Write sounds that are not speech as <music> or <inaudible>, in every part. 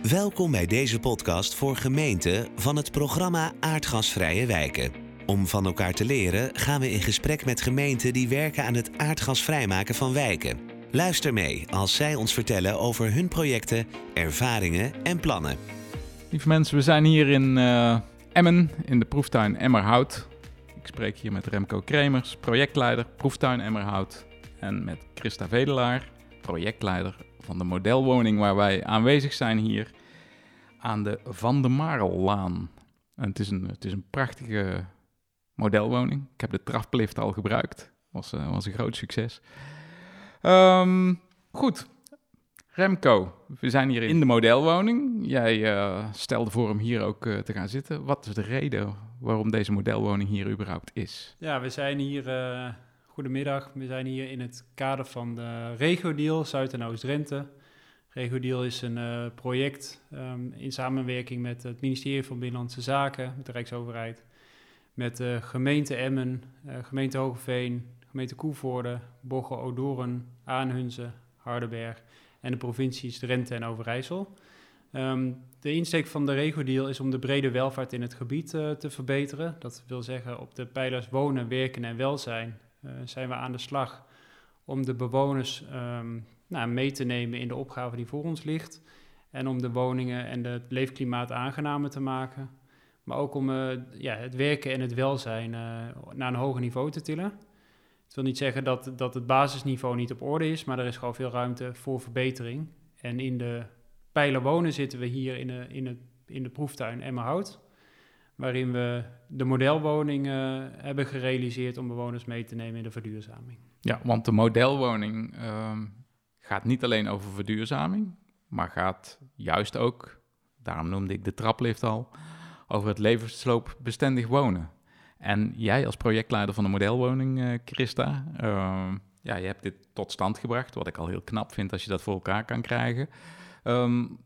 Welkom bij deze podcast voor gemeenten van het programma Aardgasvrije Wijken. Om van elkaar te leren gaan we in gesprek met gemeenten die werken aan het aardgasvrijmaken van wijken. Luister mee als zij ons vertellen over hun projecten, ervaringen en plannen. Lieve mensen, we zijn hier in uh, Emmen, in de proeftuin Emmerhout. Ik spreek hier met Remco Kremers, projectleider proeftuin Emmerhout. En met Christa Vedelaar, projectleider van de modelwoning waar wij aanwezig zijn hier aan de Van de Marellaan. En het is een, het is een prachtige modelwoning. Ik heb de traplift al gebruikt. Was, uh, was een groot succes. Um, goed, Remco, we zijn hier in de modelwoning. Jij uh, stelde voor om hier ook uh, te gaan zitten. Wat is de reden waarom deze modelwoning hier überhaupt is? Ja, we zijn hier Goedemiddag, we zijn hier in het kader van de Regio-deal Zuid- en Oost-Drenthe. Regio-deal is een uh, project um, in samenwerking met het ministerie van Binnenlandse Zaken, met de Rijksoverheid, met de gemeente Emmen, uh, gemeente Hogeveen, gemeente Koevoorde, Bochel, Odoren, Aanhunze, Hardenberg en de provincies Drenthe en Overijssel. Um, de insteek van de Regio-deal is om de brede welvaart in het gebied uh, te verbeteren. Dat wil zeggen op de pijlers wonen, werken en welzijn zijn we aan de slag om de bewoners um, nou, mee te nemen in de opgave die voor ons ligt. En om de woningen en het leefklimaat aangenamer te maken. Maar ook om uh, ja, het werken en het welzijn uh, naar een hoger niveau te tillen. Het wil niet zeggen dat, dat het basisniveau niet op orde is, maar er is gewoon veel ruimte voor verbetering. En in de pijler wonen zitten we hier in de, in het, in de proeftuin Emmerhout waarin we de modelwoning uh, hebben gerealiseerd om bewoners mee te nemen in de verduurzaming. Ja, want de modelwoning uh, gaat niet alleen over verduurzaming, maar gaat juist ook, daarom noemde ik de traplift al, over het levensloopbestendig wonen. En jij als projectleider van de modelwoning, uh, Christa, uh, ja, je hebt dit tot stand gebracht, wat ik al heel knap vind als je dat voor elkaar kan krijgen. Um,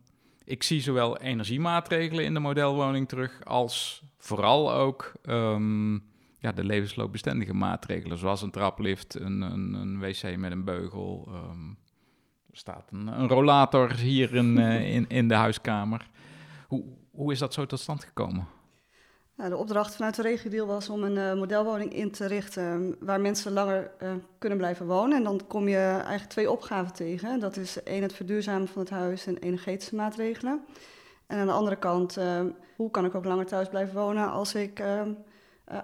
ik zie zowel energiemaatregelen in de modelwoning terug als vooral ook um, ja, de levensloopbestendige maatregelen, zoals een traplift, een, een, een wc met een beugel. Um, er staat een, een rollator hier in, uh, in, in de huiskamer. Hoe, hoe is dat zo tot stand gekomen? Nou, de opdracht vanuit de regio was om een uh, modelwoning in te richten waar mensen langer uh, kunnen blijven wonen. En dan kom je eigenlijk twee opgaven tegen. Dat is één het verduurzamen van het huis en energetische maatregelen. En aan de andere kant, uh, hoe kan ik ook langer thuis blijven wonen als ik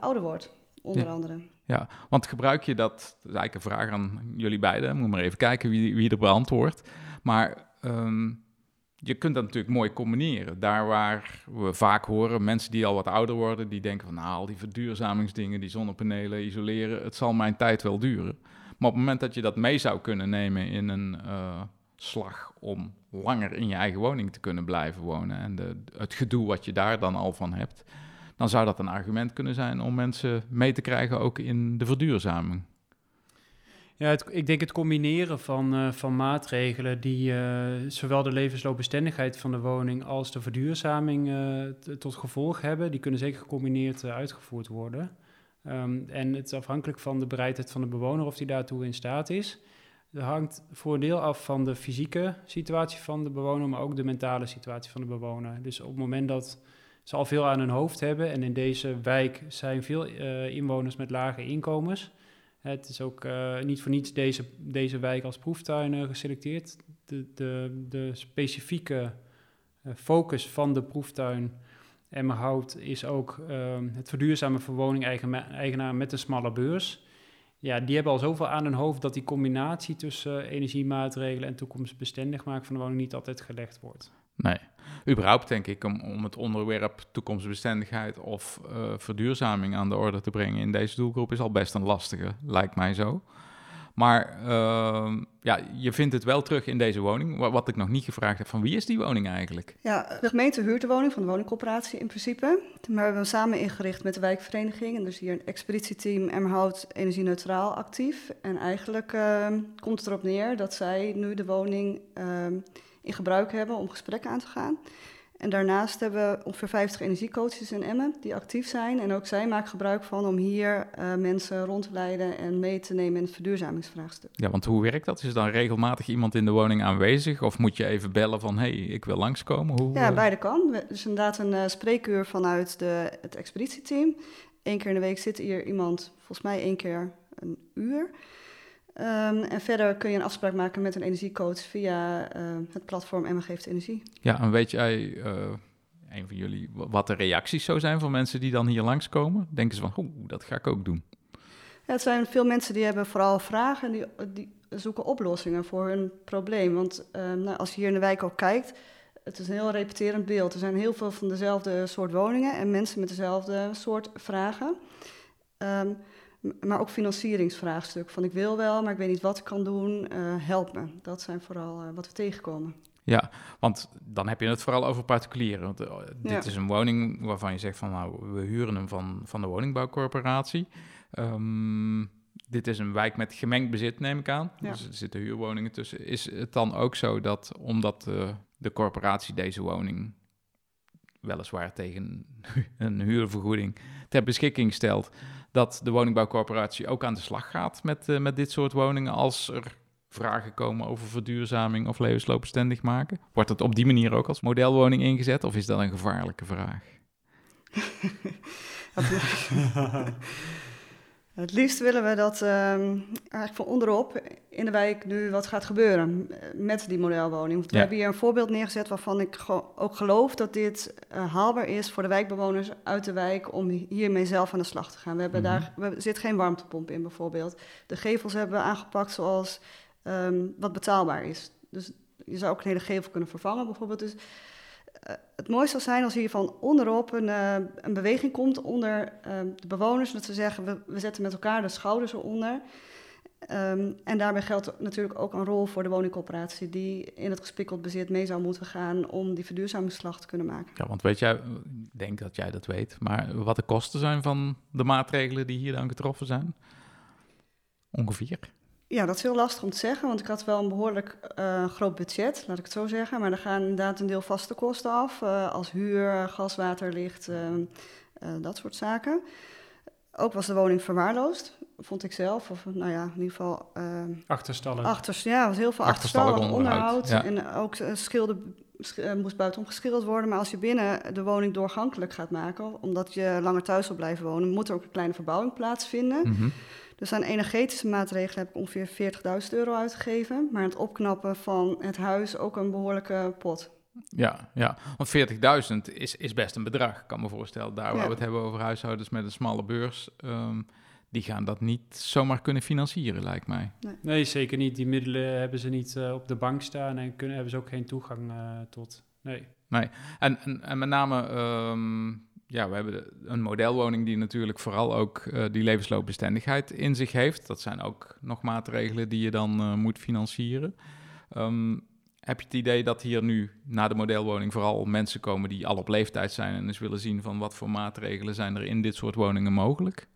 ouder word, onder ja. andere. Ja, want gebruik je dat, dat is eigenlijk een vraag aan jullie beiden, moet maar even kijken wie, wie er beantwoordt. Maar um, je kunt dat natuurlijk mooi combineren. Daar waar we vaak horen, mensen die al wat ouder worden, die denken van nou, al die verduurzamingsdingen, die zonnepanelen, isoleren, het zal mijn tijd wel duren. Maar op het moment dat je dat mee zou kunnen nemen in een uh, slag om langer in je eigen woning te kunnen blijven wonen en de, het gedoe wat je daar dan al van hebt, dan zou dat een argument kunnen zijn om mensen mee te krijgen ook in de verduurzaming. Ja, ik denk het combineren van, uh, van maatregelen die uh, zowel de levensloopbestendigheid van de woning als de verduurzaming uh, tot gevolg hebben, die kunnen zeker gecombineerd uitgevoerd worden. Um, en het is afhankelijk van de bereidheid van de bewoner of die daartoe in staat is. Dat hangt voor een deel af van de fysieke situatie van de bewoner, maar ook de mentale situatie van de bewoner. Dus op het moment dat ze al veel aan hun hoofd hebben en in deze wijk zijn veel inwoners met lage inkomens het is ook uh, niet voor niets deze, deze wijk als proeftuin geselecteerd. De, de, de specifieke uh, focus van de proeftuin Emmerhout is ook ehm, het verduurzamen van woningeigenaren met een smalle beurs. Ja, die hebben al zoveel aan hun hoofd dat die combinatie tussen energiemaatregelen en toekomstbestendig maken van de woning niet altijd gelegd wordt. Nee, überhaupt denk ik om, om het onderwerp toekomstbestendigheid of uh, verduurzaming aan de orde te brengen in deze doelgroep is al best een lastige, lijkt mij zo. Maar uh, ja, je vindt het wel terug in deze woning. Wat ik nog niet gevraagd heb, van wie is die woning eigenlijk? Ja, de gemeente huurt de woning van de woningcorporatie in principe. Maar we hebben hem samen ingericht met de wijkvereniging. En dus hier een expeditieteam Emmerhout Energie Neutraal actief. En eigenlijk uh, komt het erop neer dat zij nu de woning... Uh, in gebruik hebben om gesprekken aan te gaan. En daarnaast hebben we ongeveer 50 energiecoaches in Emmen die actief zijn. En ook zij maken gebruik van om hier uh, mensen rond te leiden en mee te nemen in het verduurzamingsvraagstuk. Ja, want hoe werkt dat? Is er dan regelmatig iemand in de woning aanwezig? Of moet je even bellen van, hé, hey, ik wil langskomen? Hoe, ja, beide kan. Dus inderdaad een uh, spreekuur vanuit de, het expeditieteam. Eén keer in de week zit hier iemand, volgens mij één keer een uur... Um, en verder kun je een afspraak maken met een energiecoach via uh, het platform Emma Geeft Energie. Ja, en weet jij, uh, een van jullie, wat de reacties zo zijn van mensen die dan hier langskomen? Denken ze van, oeh, dat ga ik ook doen? Ja, het zijn veel mensen die hebben vooral vragen en die, die zoeken oplossingen voor hun probleem. Want uh, nou, als je hier in de wijk ook kijkt, het is een heel repeterend beeld. Er zijn heel veel van dezelfde soort woningen en mensen met dezelfde soort vragen. Um, maar ook financieringsvraagstuk. Van ik wil wel, maar ik weet niet wat ik kan doen. Uh, help me. Dat zijn vooral uh, wat we tegenkomen. Ja, want dan heb je het vooral over particulieren. Want uh, dit ja. is een woning waarvan je zegt van nou, we huren hem van, van de woningbouwcorporatie. Um, dit is een wijk met gemengd bezit, neem ik aan. Ja. Dus er zitten huurwoningen tussen. Is het dan ook zo dat omdat de corporatie deze woning weliswaar tegen <laughs> een huurvergoeding ter beschikking stelt, dat de woningbouwcorporatie ook aan de slag gaat met, uh, met dit soort woningen als er vragen komen over verduurzaming of levensloopbestendig maken? Wordt het op die manier ook als modelwoning ingezet of is dat een gevaarlijke vraag? <laughs> Het liefst willen we dat um, eigenlijk van onderop in de wijk nu wat gaat gebeuren met die modelwoning. We hebben hier een voorbeeld neergezet waarvan ik ook geloof dat dit uh, haalbaar is voor de wijkbewoners uit de wijk om hiermee zelf aan de slag te gaan. We hebben mm -hmm. daar, er zit geen warmtepomp in bijvoorbeeld. De gevels hebben we aangepakt zoals um, wat betaalbaar is. Dus je zou ook een hele gevel kunnen vervangen bijvoorbeeld. Dus uh, het mooiste zou zijn als hier van onderop een, uh, een beweging komt onder uh, de bewoners. Dat ze zeggen, we, zetten met elkaar de schouders eronder. Um, en daarbij geldt natuurlijk ook een rol voor de woningcorporatie... die in het gespikkeld bezit mee zou moeten gaan... om die verduurzamingsslag te kunnen maken. Ja, want weet jij, ik denk dat jij dat weet... maar wat de kosten zijn van de maatregelen die hier dan getroffen zijn? Ongeveer? Ja, dat is heel lastig om te zeggen, want ik had wel een behoorlijk uh, groot budget, laat ik het zo zeggen. Maar er gaan inderdaad een deel vaste kosten af, uh, als huur, gas, water, licht, uh, dat soort zaken. Ook was de woning verwaarloosd, vond ik zelf. Of nou ja, in ieder geval... achterstallig. Achters, ja, er was heel veel achterstallig, onderhoud. Ja. En ook schilder, moest buitenom geschilderd worden. Maar als je binnen de woning doorgankelijk gaat maken, omdat je langer thuis wil blijven wonen, moet er ook een kleine verbouwing plaatsvinden. Mm -hmm. Dus aan energetische maatregelen heb ik ongeveer 40.000 euro uitgegeven. Maar het opknappen van het huis ook een behoorlijke pot. Ja, ja. want 40.000 is, is best een bedrag. Ik kan me voorstellen, daar waar ja. we het hebben over huishoudens met een smalle beurs... Um, die gaan dat niet zomaar kunnen financieren, lijkt mij. Nee, nee zeker niet. Die middelen hebben ze niet uh, op de bank staan... en kunnen, hebben ze ook geen toegang uh, tot. Nee. Nee, en, en, en met name... Um, ja, we hebben een modelwoning die natuurlijk vooral ook uh, die levensloopbestendigheid in zich heeft. Dat zijn ook nog maatregelen die je dan uh, moet financieren. Um, heb je het idee dat hier nu na de modelwoning vooral mensen komen die al op leeftijd zijn en eens willen zien van wat voor maatregelen zijn er in dit soort woningen mogelijk?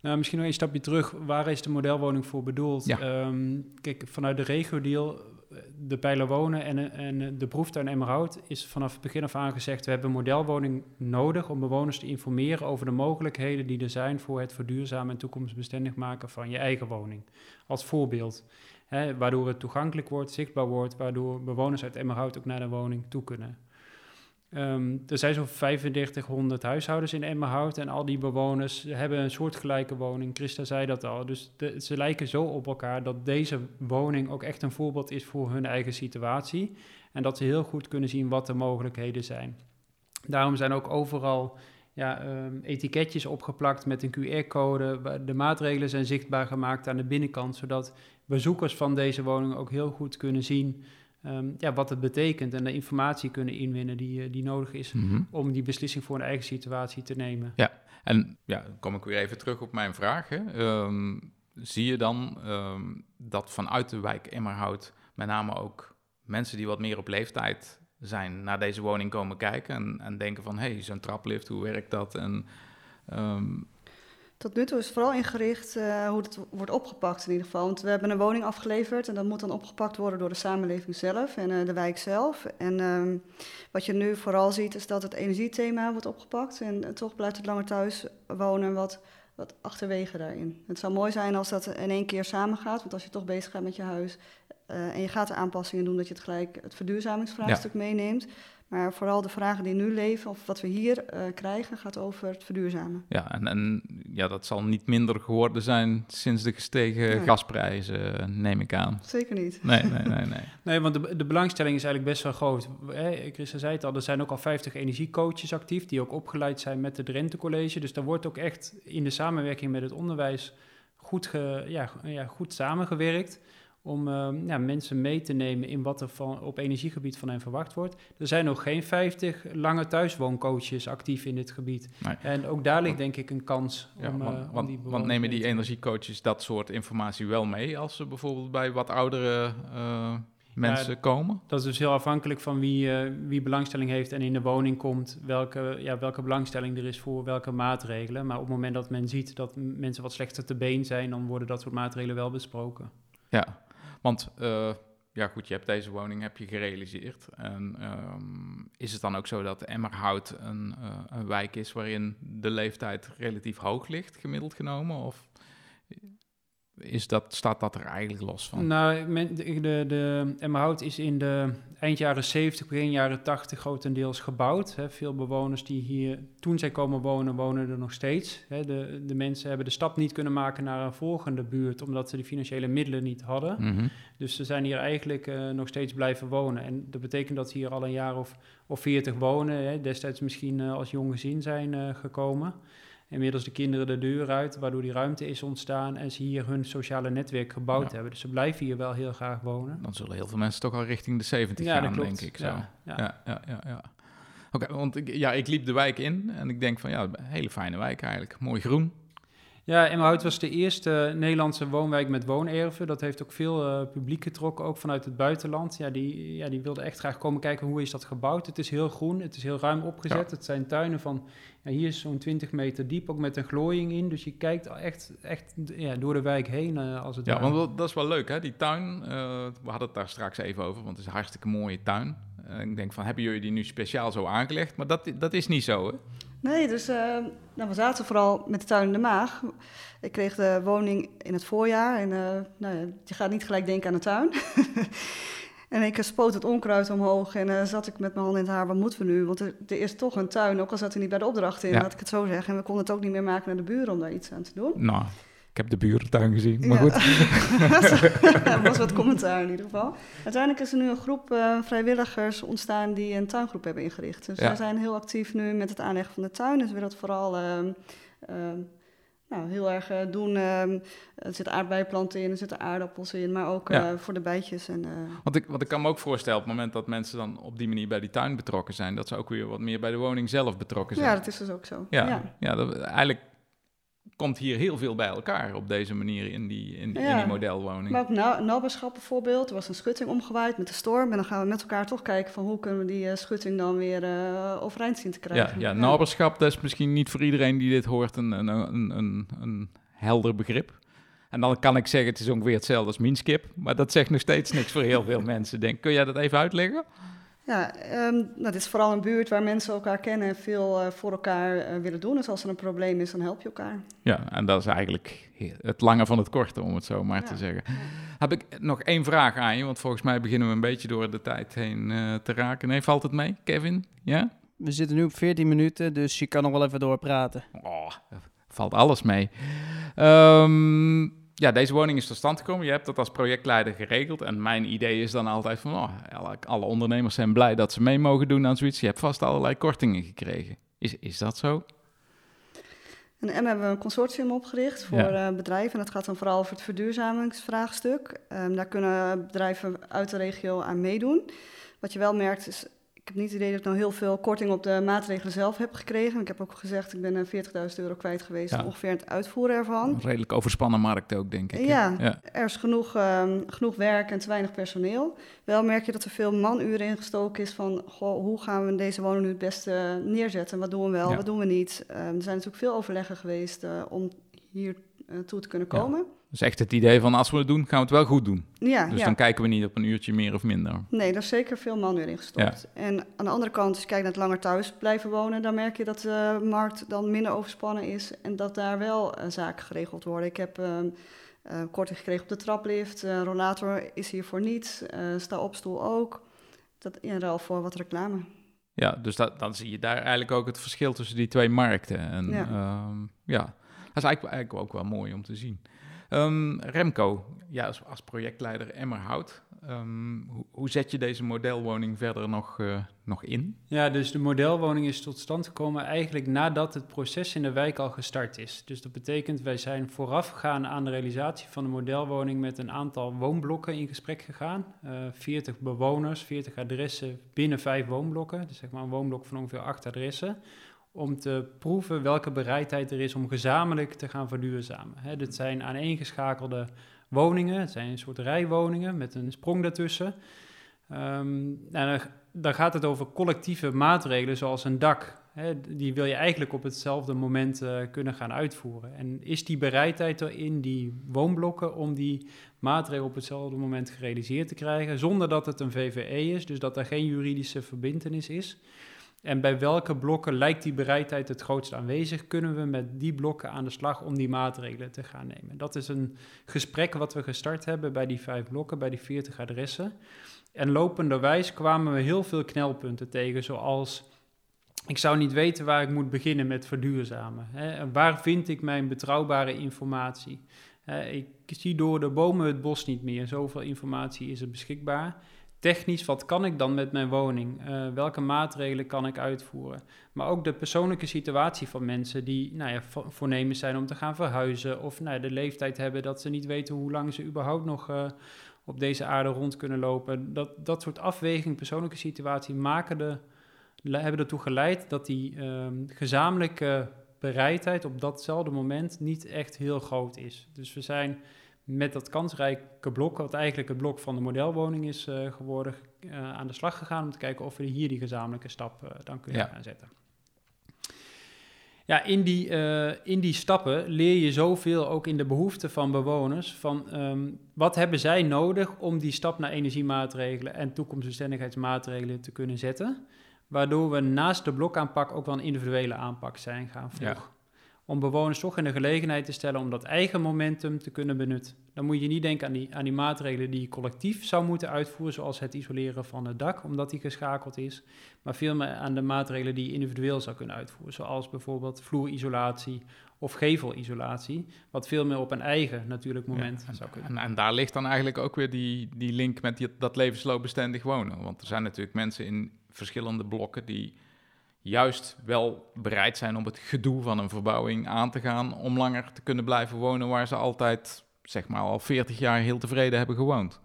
Nou, misschien nog een stapje terug. Waar is de modelwoning voor bedoeld? Ja. Um, kijk, vanuit de regio-deal de Pijler Wonen en, en de proeftuin Emmerhout is vanaf het begin af aan gezegd... we hebben een modelwoning nodig om bewoners te informeren over de mogelijkheden die er zijn... voor het verduurzamen en toekomstbestendig maken van je eigen woning. Als voorbeeld. Waardoor het toegankelijk wordt, zichtbaar wordt... waardoor bewoners uit Emmerhout ook naar de woning toe kunnen. Um, er zijn zo'n 3500 huishoudens in Emmerhout en al die bewoners hebben een soortgelijke woning. Christa zei dat al. Dus ze lijken zo op elkaar dat deze woning ook echt een voorbeeld is voor hun eigen situatie. En dat ze heel goed kunnen zien wat de mogelijkheden zijn. Daarom zijn ook overal ja, um, etiketjes opgeplakt met een QR-code. De maatregelen zijn zichtbaar gemaakt aan de binnenkant, zodat bezoekers van deze woning ook heel goed kunnen zien um, ja, wat het betekent en de informatie kunnen inwinnen die, eh, die nodig is mm -hmm. om die beslissing voor een eigen situatie te nemen. Ja, en ja, dan kom ik weer even terug op mijn vraag. Hè. Um, zie je dan dat vanuit de wijk Emmerhout met name ook mensen die wat meer op leeftijd zijn naar deze woning komen kijken en, en denken van hé, hey, zo'n traplift, hoe werkt dat? En, Tot nu toe is het vooral ingericht uh, hoe het wordt opgepakt in ieder geval. Want we hebben een woning afgeleverd en dat moet dan opgepakt worden door de samenleving zelf en uh, de wijk zelf. En um, wat je nu vooral ziet is dat het energiethema wordt opgepakt. En uh, toch blijft het langer thuis wonen wat, wat achterwege daarin. Het zou mooi zijn als dat in één keer samengaat. Want als je toch bezig gaat met je huis en je gaat er aanpassingen doen, dat je het gelijk het verduurzamingsvraagstuk ja. meeneemt. Maar vooral de vragen die nu leven, of wat we hier uh, krijgen, gaat over het verduurzamen. Ja, en, en ja, dat zal niet minder geworden zijn sinds de gestegen nee. gasprijzen, neem ik aan. Zeker niet. Nee, nee, <laughs> nee. Nee, nee want de, de belangstelling is eigenlijk best wel groot. Hey, Christa zei het al, er zijn ook al 50 energiecoaches actief, die ook opgeleid zijn met het Drenthe College. Dus daar wordt ook echt in de samenwerking met het onderwijs goed, ge, ja, ja, goed samengewerkt om uh, ja, mensen mee te nemen in wat er van, op energiegebied van hen verwacht wordt. Er zijn nog geen 50 lange thuiswooncoaches actief in dit gebied. Nee. En ook daar ligt denk ik een kans ja, om, want, uh, om want, die want nemen die energiecoaches dat soort informatie wel mee als ze bijvoorbeeld bij wat oudere uh, mensen ja, komen? Dat is dus heel afhankelijk van wie, wie belangstelling heeft en in de woning komt, welke, ja, welke belangstelling er is voor welke maatregelen. Maar op het moment dat men ziet dat mensen wat slechter te been zijn, dan worden dat soort maatregelen wel besproken. Ja, want uh, ja goed, je hebt deze woning heb je gerealiseerd. En um, is het dan ook zo dat Emmerhout een, uh, een wijk is waarin de leeftijd relatief hoog ligt, gemiddeld genomen? Of is dat, staat dat er eigenlijk los van? Nou, men, de, de, de Emmerhout is in de eind jaren 70, begin jaren 80 grotendeels gebouwd. Hè. Veel bewoners die hier, toen zij komen wonen, wonen er nog steeds. De, de mensen hebben de stap niet kunnen maken naar een volgende buurt, omdat ze de financiële middelen niet hadden. Mm -hmm. Dus ze zijn hier eigenlijk uh, nog steeds blijven wonen. En dat betekent dat ze hier al een jaar of, of 40 wonen, destijds misschien uh, als jong gezin zijn uh, gekomen inmiddels de kinderen de deur uit, waardoor die ruimte is ontstaan en ze hier hun sociale netwerk gebouwd ja. hebben. Dus ze blijven hier wel heel graag wonen. Dan zullen heel veel mensen toch al richting de 70 ja, gaan, denk ik zo. Ja, ja, ja, ja. ja, ja. Oké, okay, want ik, ja, ik liep de wijk in en ik denk van ja, een hele fijne wijk eigenlijk. Mooi groen. Ja, Emmerhout was de eerste Nederlandse woonwijk met woonerven. Dat heeft ook veel uh, publiek getrokken, ook vanuit het buitenland. Ja, die, ja, die wilden echt graag komen kijken hoe is dat gebouwd. Het is heel groen, het is heel ruim opgezet. Ja. Het zijn tuinen van, ja, hier is zo'n 20 meter diep, ook met een glooiing in. Dus je kijkt echt, echt ja, door de wijk heen uh, als het Ja, ware. want dat is wel leuk hè, die tuin. Uh, we hadden het daar straks even over, want het is een hartstikke mooie tuin. ik denk van, hebben jullie die nu speciaal zo aangelegd? Maar dat, dat is niet zo hè? Nee, dus uh, nou, we zaten vooral met de tuin in de maag. Ik kreeg de woning in het voorjaar en uh, nou ja, je gaat niet gelijk denken aan de tuin. <laughs> en ik spoot het onkruid omhoog en uh, zat ik met mijn hand in het haar, wat moeten we nu? Want er, er, is toch een tuin, ook al zat hij niet bij de opdracht in, ja. laat ik het zo zeggen. En we konden het ook niet meer maken naar de buren om daar iets aan te doen. Nou, heb de burentuin gezien, maar ja. goed. er <laughs> was wat commentaar in ieder geval. Uiteindelijk is er nu een groep uh, vrijwilligers ontstaan die een tuingroep hebben ingericht. Dus ja. we zijn heel actief nu met het aanleggen van de tuin. Dus we willen het vooral uh, uh, nou, heel erg doen. Ehm, er zitten aardbeienplanten in, er zitten aardappels in, maar ook ja. voor de bijtjes. En, want, ik, want ik kan me ook voorstellen, op het moment dat mensen dan op die manier bij die tuin betrokken zijn, dat ze ook weer wat meer bij de woning zelf betrokken zijn. Ja, dat is dus ook zo. Ja, ja. ja dat, eigenlijk komt hier heel veel bij elkaar op deze manier in die, in, ja, in die modelwoning. Maar ook naberschap bijvoorbeeld. Er was een schutting omgewaaid met de storm. En dan gaan we met elkaar toch kijken van hoe kunnen we die uh, schutting dan weer uh, overeind zien te krijgen. Ja, ja, naberschap, dat is misschien niet voor iedereen die dit hoort een, een, een, een, een helder begrip. En dan kan ik zeggen, het is ongeveer hetzelfde als minskip. Maar dat zegt nog steeds niks voor heel veel <laughs> mensen. Denk, kun jij dat even uitleggen? Ja, um, nou, dit is vooral een buurt waar mensen elkaar kennen en veel uh, voor elkaar uh, willen doen. Dus als er een probleem is, dan help je elkaar. Ja, en dat is eigenlijk het lange van het korte, om het zo maar ja. te zeggen. Ja. Heb ik nog één vraag aan je, want volgens mij beginnen we een beetje door de tijd heen uh, te raken. Nee, valt het mee, Kevin? Ja? We zitten nu op 14 minuten, dus je kan nog wel even doorpraten. Oh, valt alles mee. Um, ja, deze woning is tot stand gekomen. Je hebt dat als projectleider geregeld. En mijn idee is dan altijd van, oh, alle ondernemers zijn blij dat ze mee mogen doen aan zoiets. Je hebt vast allerlei kortingen gekregen. Is, is dat zo? In M hebben we een consortium opgericht voor ja. uh, bedrijven. En dat gaat dan vooral over het verduurzamingsvraagstuk. Um, daar kunnen bedrijven uit de regio aan meedoen. Wat je wel merkt is, heb niet het idee dat ik nou heel veel korting op de maatregelen zelf heb gekregen. Ik heb ook gezegd, ik ben 40.000 euro kwijt geweest ja. ongeveer het uitvoeren ervan. Een redelijk overspannen markt ook, denk ik. Ja, ja. er is genoeg, um, genoeg werk en te weinig personeel. Wel merk je dat er veel manuren ingestoken is van, goh, hoe gaan we deze woning nu het beste neerzetten? Wat doen we wel, ja. wat doen we niet? Um, er zijn natuurlijk veel overleggen geweest uh, om hier eh, toe te kunnen Ja. komen. Dus echt het idee van als we het doen, gaan we het wel goed doen. Ja, Dus ja. dan kijken we niet op een uurtje meer of minder. Nee, daar is zeker veel manueel in gestopt. En aan de andere kant, als je kijkt naar het langer thuis blijven wonen, dan merk je dat de markt dan minder overspannen is en dat daar wel eh, zaken geregeld worden. Ik heb ehm, eh, korting gekregen op de traplift, eh, rollator is hier voor niets, eh sta op stoel ook. Dat in ruil voor wat reclame. Ja, dus dat, dan zie je daar eigenlijk ook het verschil tussen die twee markten. En Ja. ja dat is eigenlijk, eigenlijk ook wel mooi om te zien. Ehm, Remco, ja, als, projectleider Emmerhout, ehm, hoe, zet je deze modelwoning verder nog, eh, nog in? Ja, dus de modelwoning is tot stand gekomen eigenlijk nadat het proces in de wijk al gestart is. Dus dat betekent, wij zijn voorafgegaan aan de realisatie van de modelwoning met een aantal woonblokken in gesprek gegaan. Eh 40 bewoners, 40 adressen binnen vijf woonblokken. Dus zeg maar een woonblok van ongeveer acht adressen. Om te proeven welke bereidheid er is om gezamenlijk te gaan verduurzamen. Hè, dit zijn aaneengeschakelde woningen, het zijn een soort rijwoningen met een sprong daartussen. Ehm, en dan, gaat het over collectieve maatregelen zoals een dak. Die wil je eigenlijk op hetzelfde moment eh, kunnen gaan uitvoeren. En is die bereidheid er in die woonblokken om die maatregelen op hetzelfde moment gerealiseerd te krijgen, zonder dat het een VVE is, dus dat er geen juridische verbintenis is? En bij welke blokken lijkt die bereidheid het grootst aanwezig? Kunnen we met die blokken aan de slag om die maatregelen te gaan nemen? Dat is een gesprek wat we gestart hebben bij die vijf blokken, bij die 40 adressen. En lopenderwijs kwamen we heel veel knelpunten tegen, zoals ik zou niet weten waar ik moet beginnen met verduurzamen. Hè? Waar vind ik mijn betrouwbare informatie? Ik zie door de bomen het bos niet meer. Zoveel informatie is er beschikbaar. Technisch, wat kan ik dan met mijn woning? Eh, welke maatregelen kan ik uitvoeren? Maar ook de persoonlijke situatie van mensen die nou ja, vo- voornemens zijn om te gaan verhuizen. Of nou ja, de leeftijd hebben dat ze niet weten hoe lang ze überhaupt nog eh, op deze aarde rond kunnen lopen. Dat, dat soort afweging, persoonlijke situatie, maken de, hebben ertoe geleid dat die ehm, gezamenlijke bereidheid op datzelfde moment niet echt heel groot is. Dus we zijn met dat kansrijke blok, wat eigenlijk het blok van de modelwoning is eh, geworden, eh, aan de slag gegaan om te kijken of we hier die gezamenlijke stap eh, dan kunnen Ja. gaan zetten. Ja, in die, in die stappen leer je zoveel ook in de behoeften van bewoners. Van ehm, wat hebben zij nodig om die stap naar energiemaatregelen en toekomstbestendigheidsmaatregelen te kunnen zetten. Waardoor we naast de blokaanpak ook wel een individuele aanpak zijn gaan volgen. Om bewoners toch in de gelegenheid te stellen om dat eigen momentum te kunnen benutten. Dan moet je niet denken aan die, aan die maatregelen die je collectief zou moeten uitvoeren, zoals het isoleren van het dak, omdat die geschakeld is. Maar veel meer aan de maatregelen die je individueel zou kunnen uitvoeren, zoals bijvoorbeeld vloerisolatie of gevelisolatie, wat veel meer op een eigen natuurlijk moment Ja, en, zou kunnen. En, en daar ligt dan eigenlijk ook weer die, die link met die, dat levensloopbestendig wonen. Want er zijn natuurlijk mensen in verschillende blokken die juist wel bereid zijn om het gedoe van een verbouwing aan te gaan om langer te kunnen blijven wonen waar ze altijd, zeg maar, al 40 jaar heel tevreden hebben gewoond.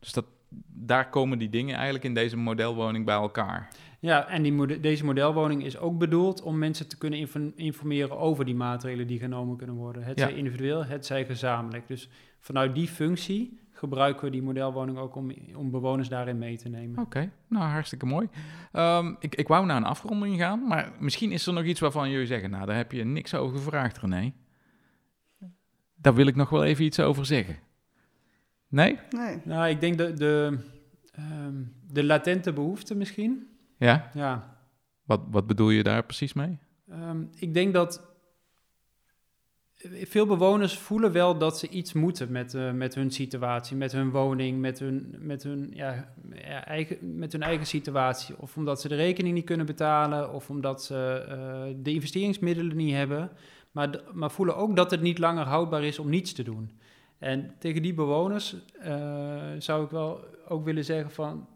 Dus dat, daar komen die dingen eigenlijk in deze modelwoning bij elkaar. Ja, en die deze modelwoning is ook bedoeld om mensen te kunnen info- informeren over die maatregelen die genomen kunnen worden. Het Ja. zij individueel, het zij gezamenlijk. Dus vanuit die functie gebruiken we die modelwoning ook om, om bewoners daarin mee te nemen. Oké, nou hartstikke mooi. Ehm, ik, ik wou naar een afronding gaan, maar misschien is er nog iets waarvan jullie zeggen, nou daar heb je niks over gevraagd René. Daar wil ik nog wel even iets over zeggen. Nee? Nee. Nou, ik denk de, de, ehm, de latente behoefte misschien. Ja? Ja, Wat, wat bedoel je daar precies mee? Ehm, ik denk dat veel bewoners voelen wel dat ze iets moeten met, eh, met hun situatie, met hun woning, met hun, met, hun, ja, eigen, met hun eigen situatie. Of omdat ze de rekening niet kunnen betalen, of omdat ze eh, de investeringsmiddelen niet hebben. Maar, maar voelen ook dat het niet langer houdbaar is om niets te doen. En tegen die bewoners eh, zou ik wel ook willen zeggen van...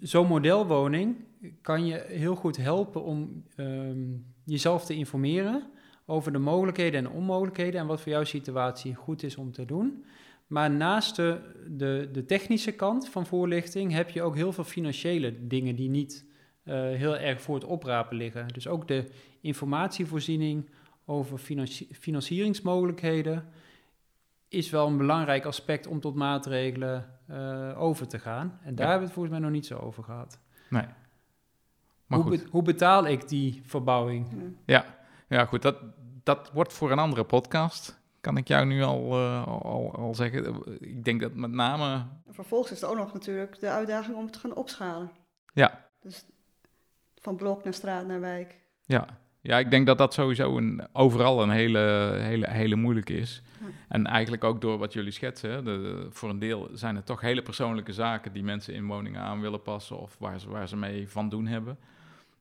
Zo'n modelwoning kan je heel goed helpen om ehm, jezelf te informeren over de mogelijkheden en onmogelijkheden en wat voor jouw situatie goed is om te doen. Maar naast de, de, de technische kant van voorlichting heb je ook heel veel financiële dingen die niet eh, heel erg voor het oprapen liggen. Dus ook de informatievoorziening over financi- financieringsmogelijkheden is wel een belangrijk aspect om tot maatregelen eh, over te gaan. En daar Ja. hebben we het volgens mij nog niet zo over gehad. Nee. Maar Hoe, goed. be- hoe betaal ik die verbouwing? Ja. Ja, goed, dat, dat wordt voor een andere podcast. Kan ik jou nu al, uh, al, al zeggen. Ik denk dat met name. Vervolgens is er ook nog natuurlijk de uitdaging om het te gaan opschalen. Ja. Dus van blok naar straat naar wijk. Ja, ja, ik denk dat dat sowieso een, overal een hele, hele, hele moeilijke is. En eigenlijk ook door wat jullie schetsen. De, voor een deel zijn het toch hele persoonlijke zaken die mensen in woningen aan willen passen of waar ze, waar ze mee van doen hebben.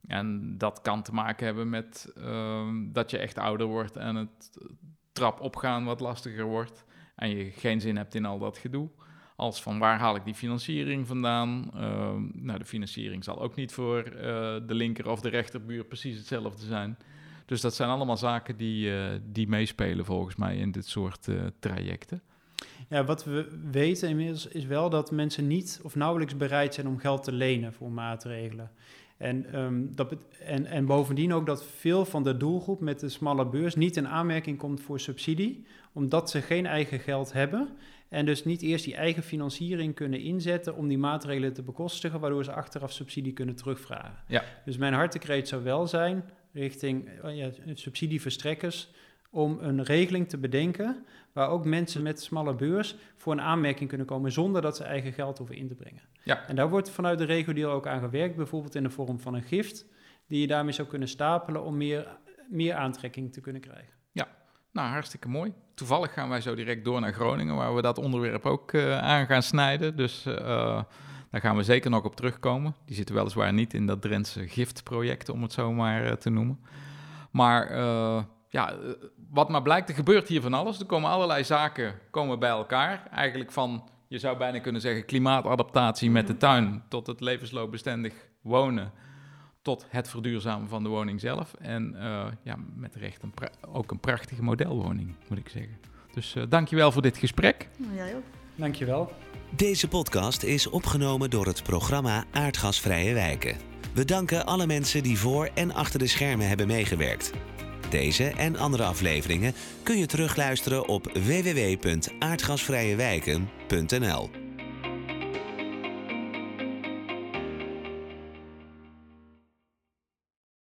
En dat kan te maken hebben met ehm, dat je echt ouder wordt en het trap opgaan wat lastiger wordt. En je geen zin hebt in al dat gedoe. Als van waar haal ik die financiering vandaan? Uh, nou, de financiering zal ook niet voor uh, de linker of de rechterbuur precies hetzelfde zijn. Dus dat zijn allemaal zaken die, uh, die meespelen volgens mij in dit soort uh, trajecten. Ja, wat we weten inmiddels is wel dat mensen niet of nauwelijks bereid zijn om geld te lenen voor maatregelen. En, um, dat en, en bovendien ook dat veel van de doelgroep met de smalle beurs niet in aanmerking komt voor subsidie, omdat ze geen eigen geld hebben en dus niet eerst die eigen financiering kunnen inzetten om die maatregelen te bekostigen, waardoor ze achteraf subsidie kunnen terugvragen. Ja. Dus mijn hartekreet zou wel zijn richting uh, ja, subsidieverstrekkers om een regeling te bedenken waar ook mensen met smalle beurs voor een aanmerking kunnen komen zonder dat ze eigen geld hoeven in te brengen. Ja. En daar wordt vanuit de regio ook aan gewerkt, bijvoorbeeld in de vorm van een gift, die je daarmee zou kunnen stapelen om meer, meer aantrekking te kunnen krijgen. Ja, nou hartstikke mooi. Toevallig gaan wij zo direct door naar Groningen, waar we dat onderwerp ook uh, aan gaan snijden. Dus uh, daar gaan we zeker nog op terugkomen. Die zitten weliswaar niet in dat Drentse giftproject, om het zo maar uh, te noemen. Maar ja, wat maar blijkt, er gebeurt hier van alles. Er komen allerlei zaken komen bij elkaar. Eigenlijk van, je zou bijna kunnen zeggen, klimaatadaptatie met de tuin... tot het levensloopbestendig wonen... tot het verduurzamen van de woning zelf. En uh, ja, met recht een ook een prachtige modelwoning, moet ik zeggen. Dus uh, dankjewel voor dit gesprek. Nou, jij ook. Dankjewel. Deze podcast is opgenomen door het programma Aardgasvrije Wijken. We danken alle mensen die voor en achter de schermen hebben meegewerkt. Deze en andere afleveringen kun je terugluisteren op www.aardgasvrijewijken.nl.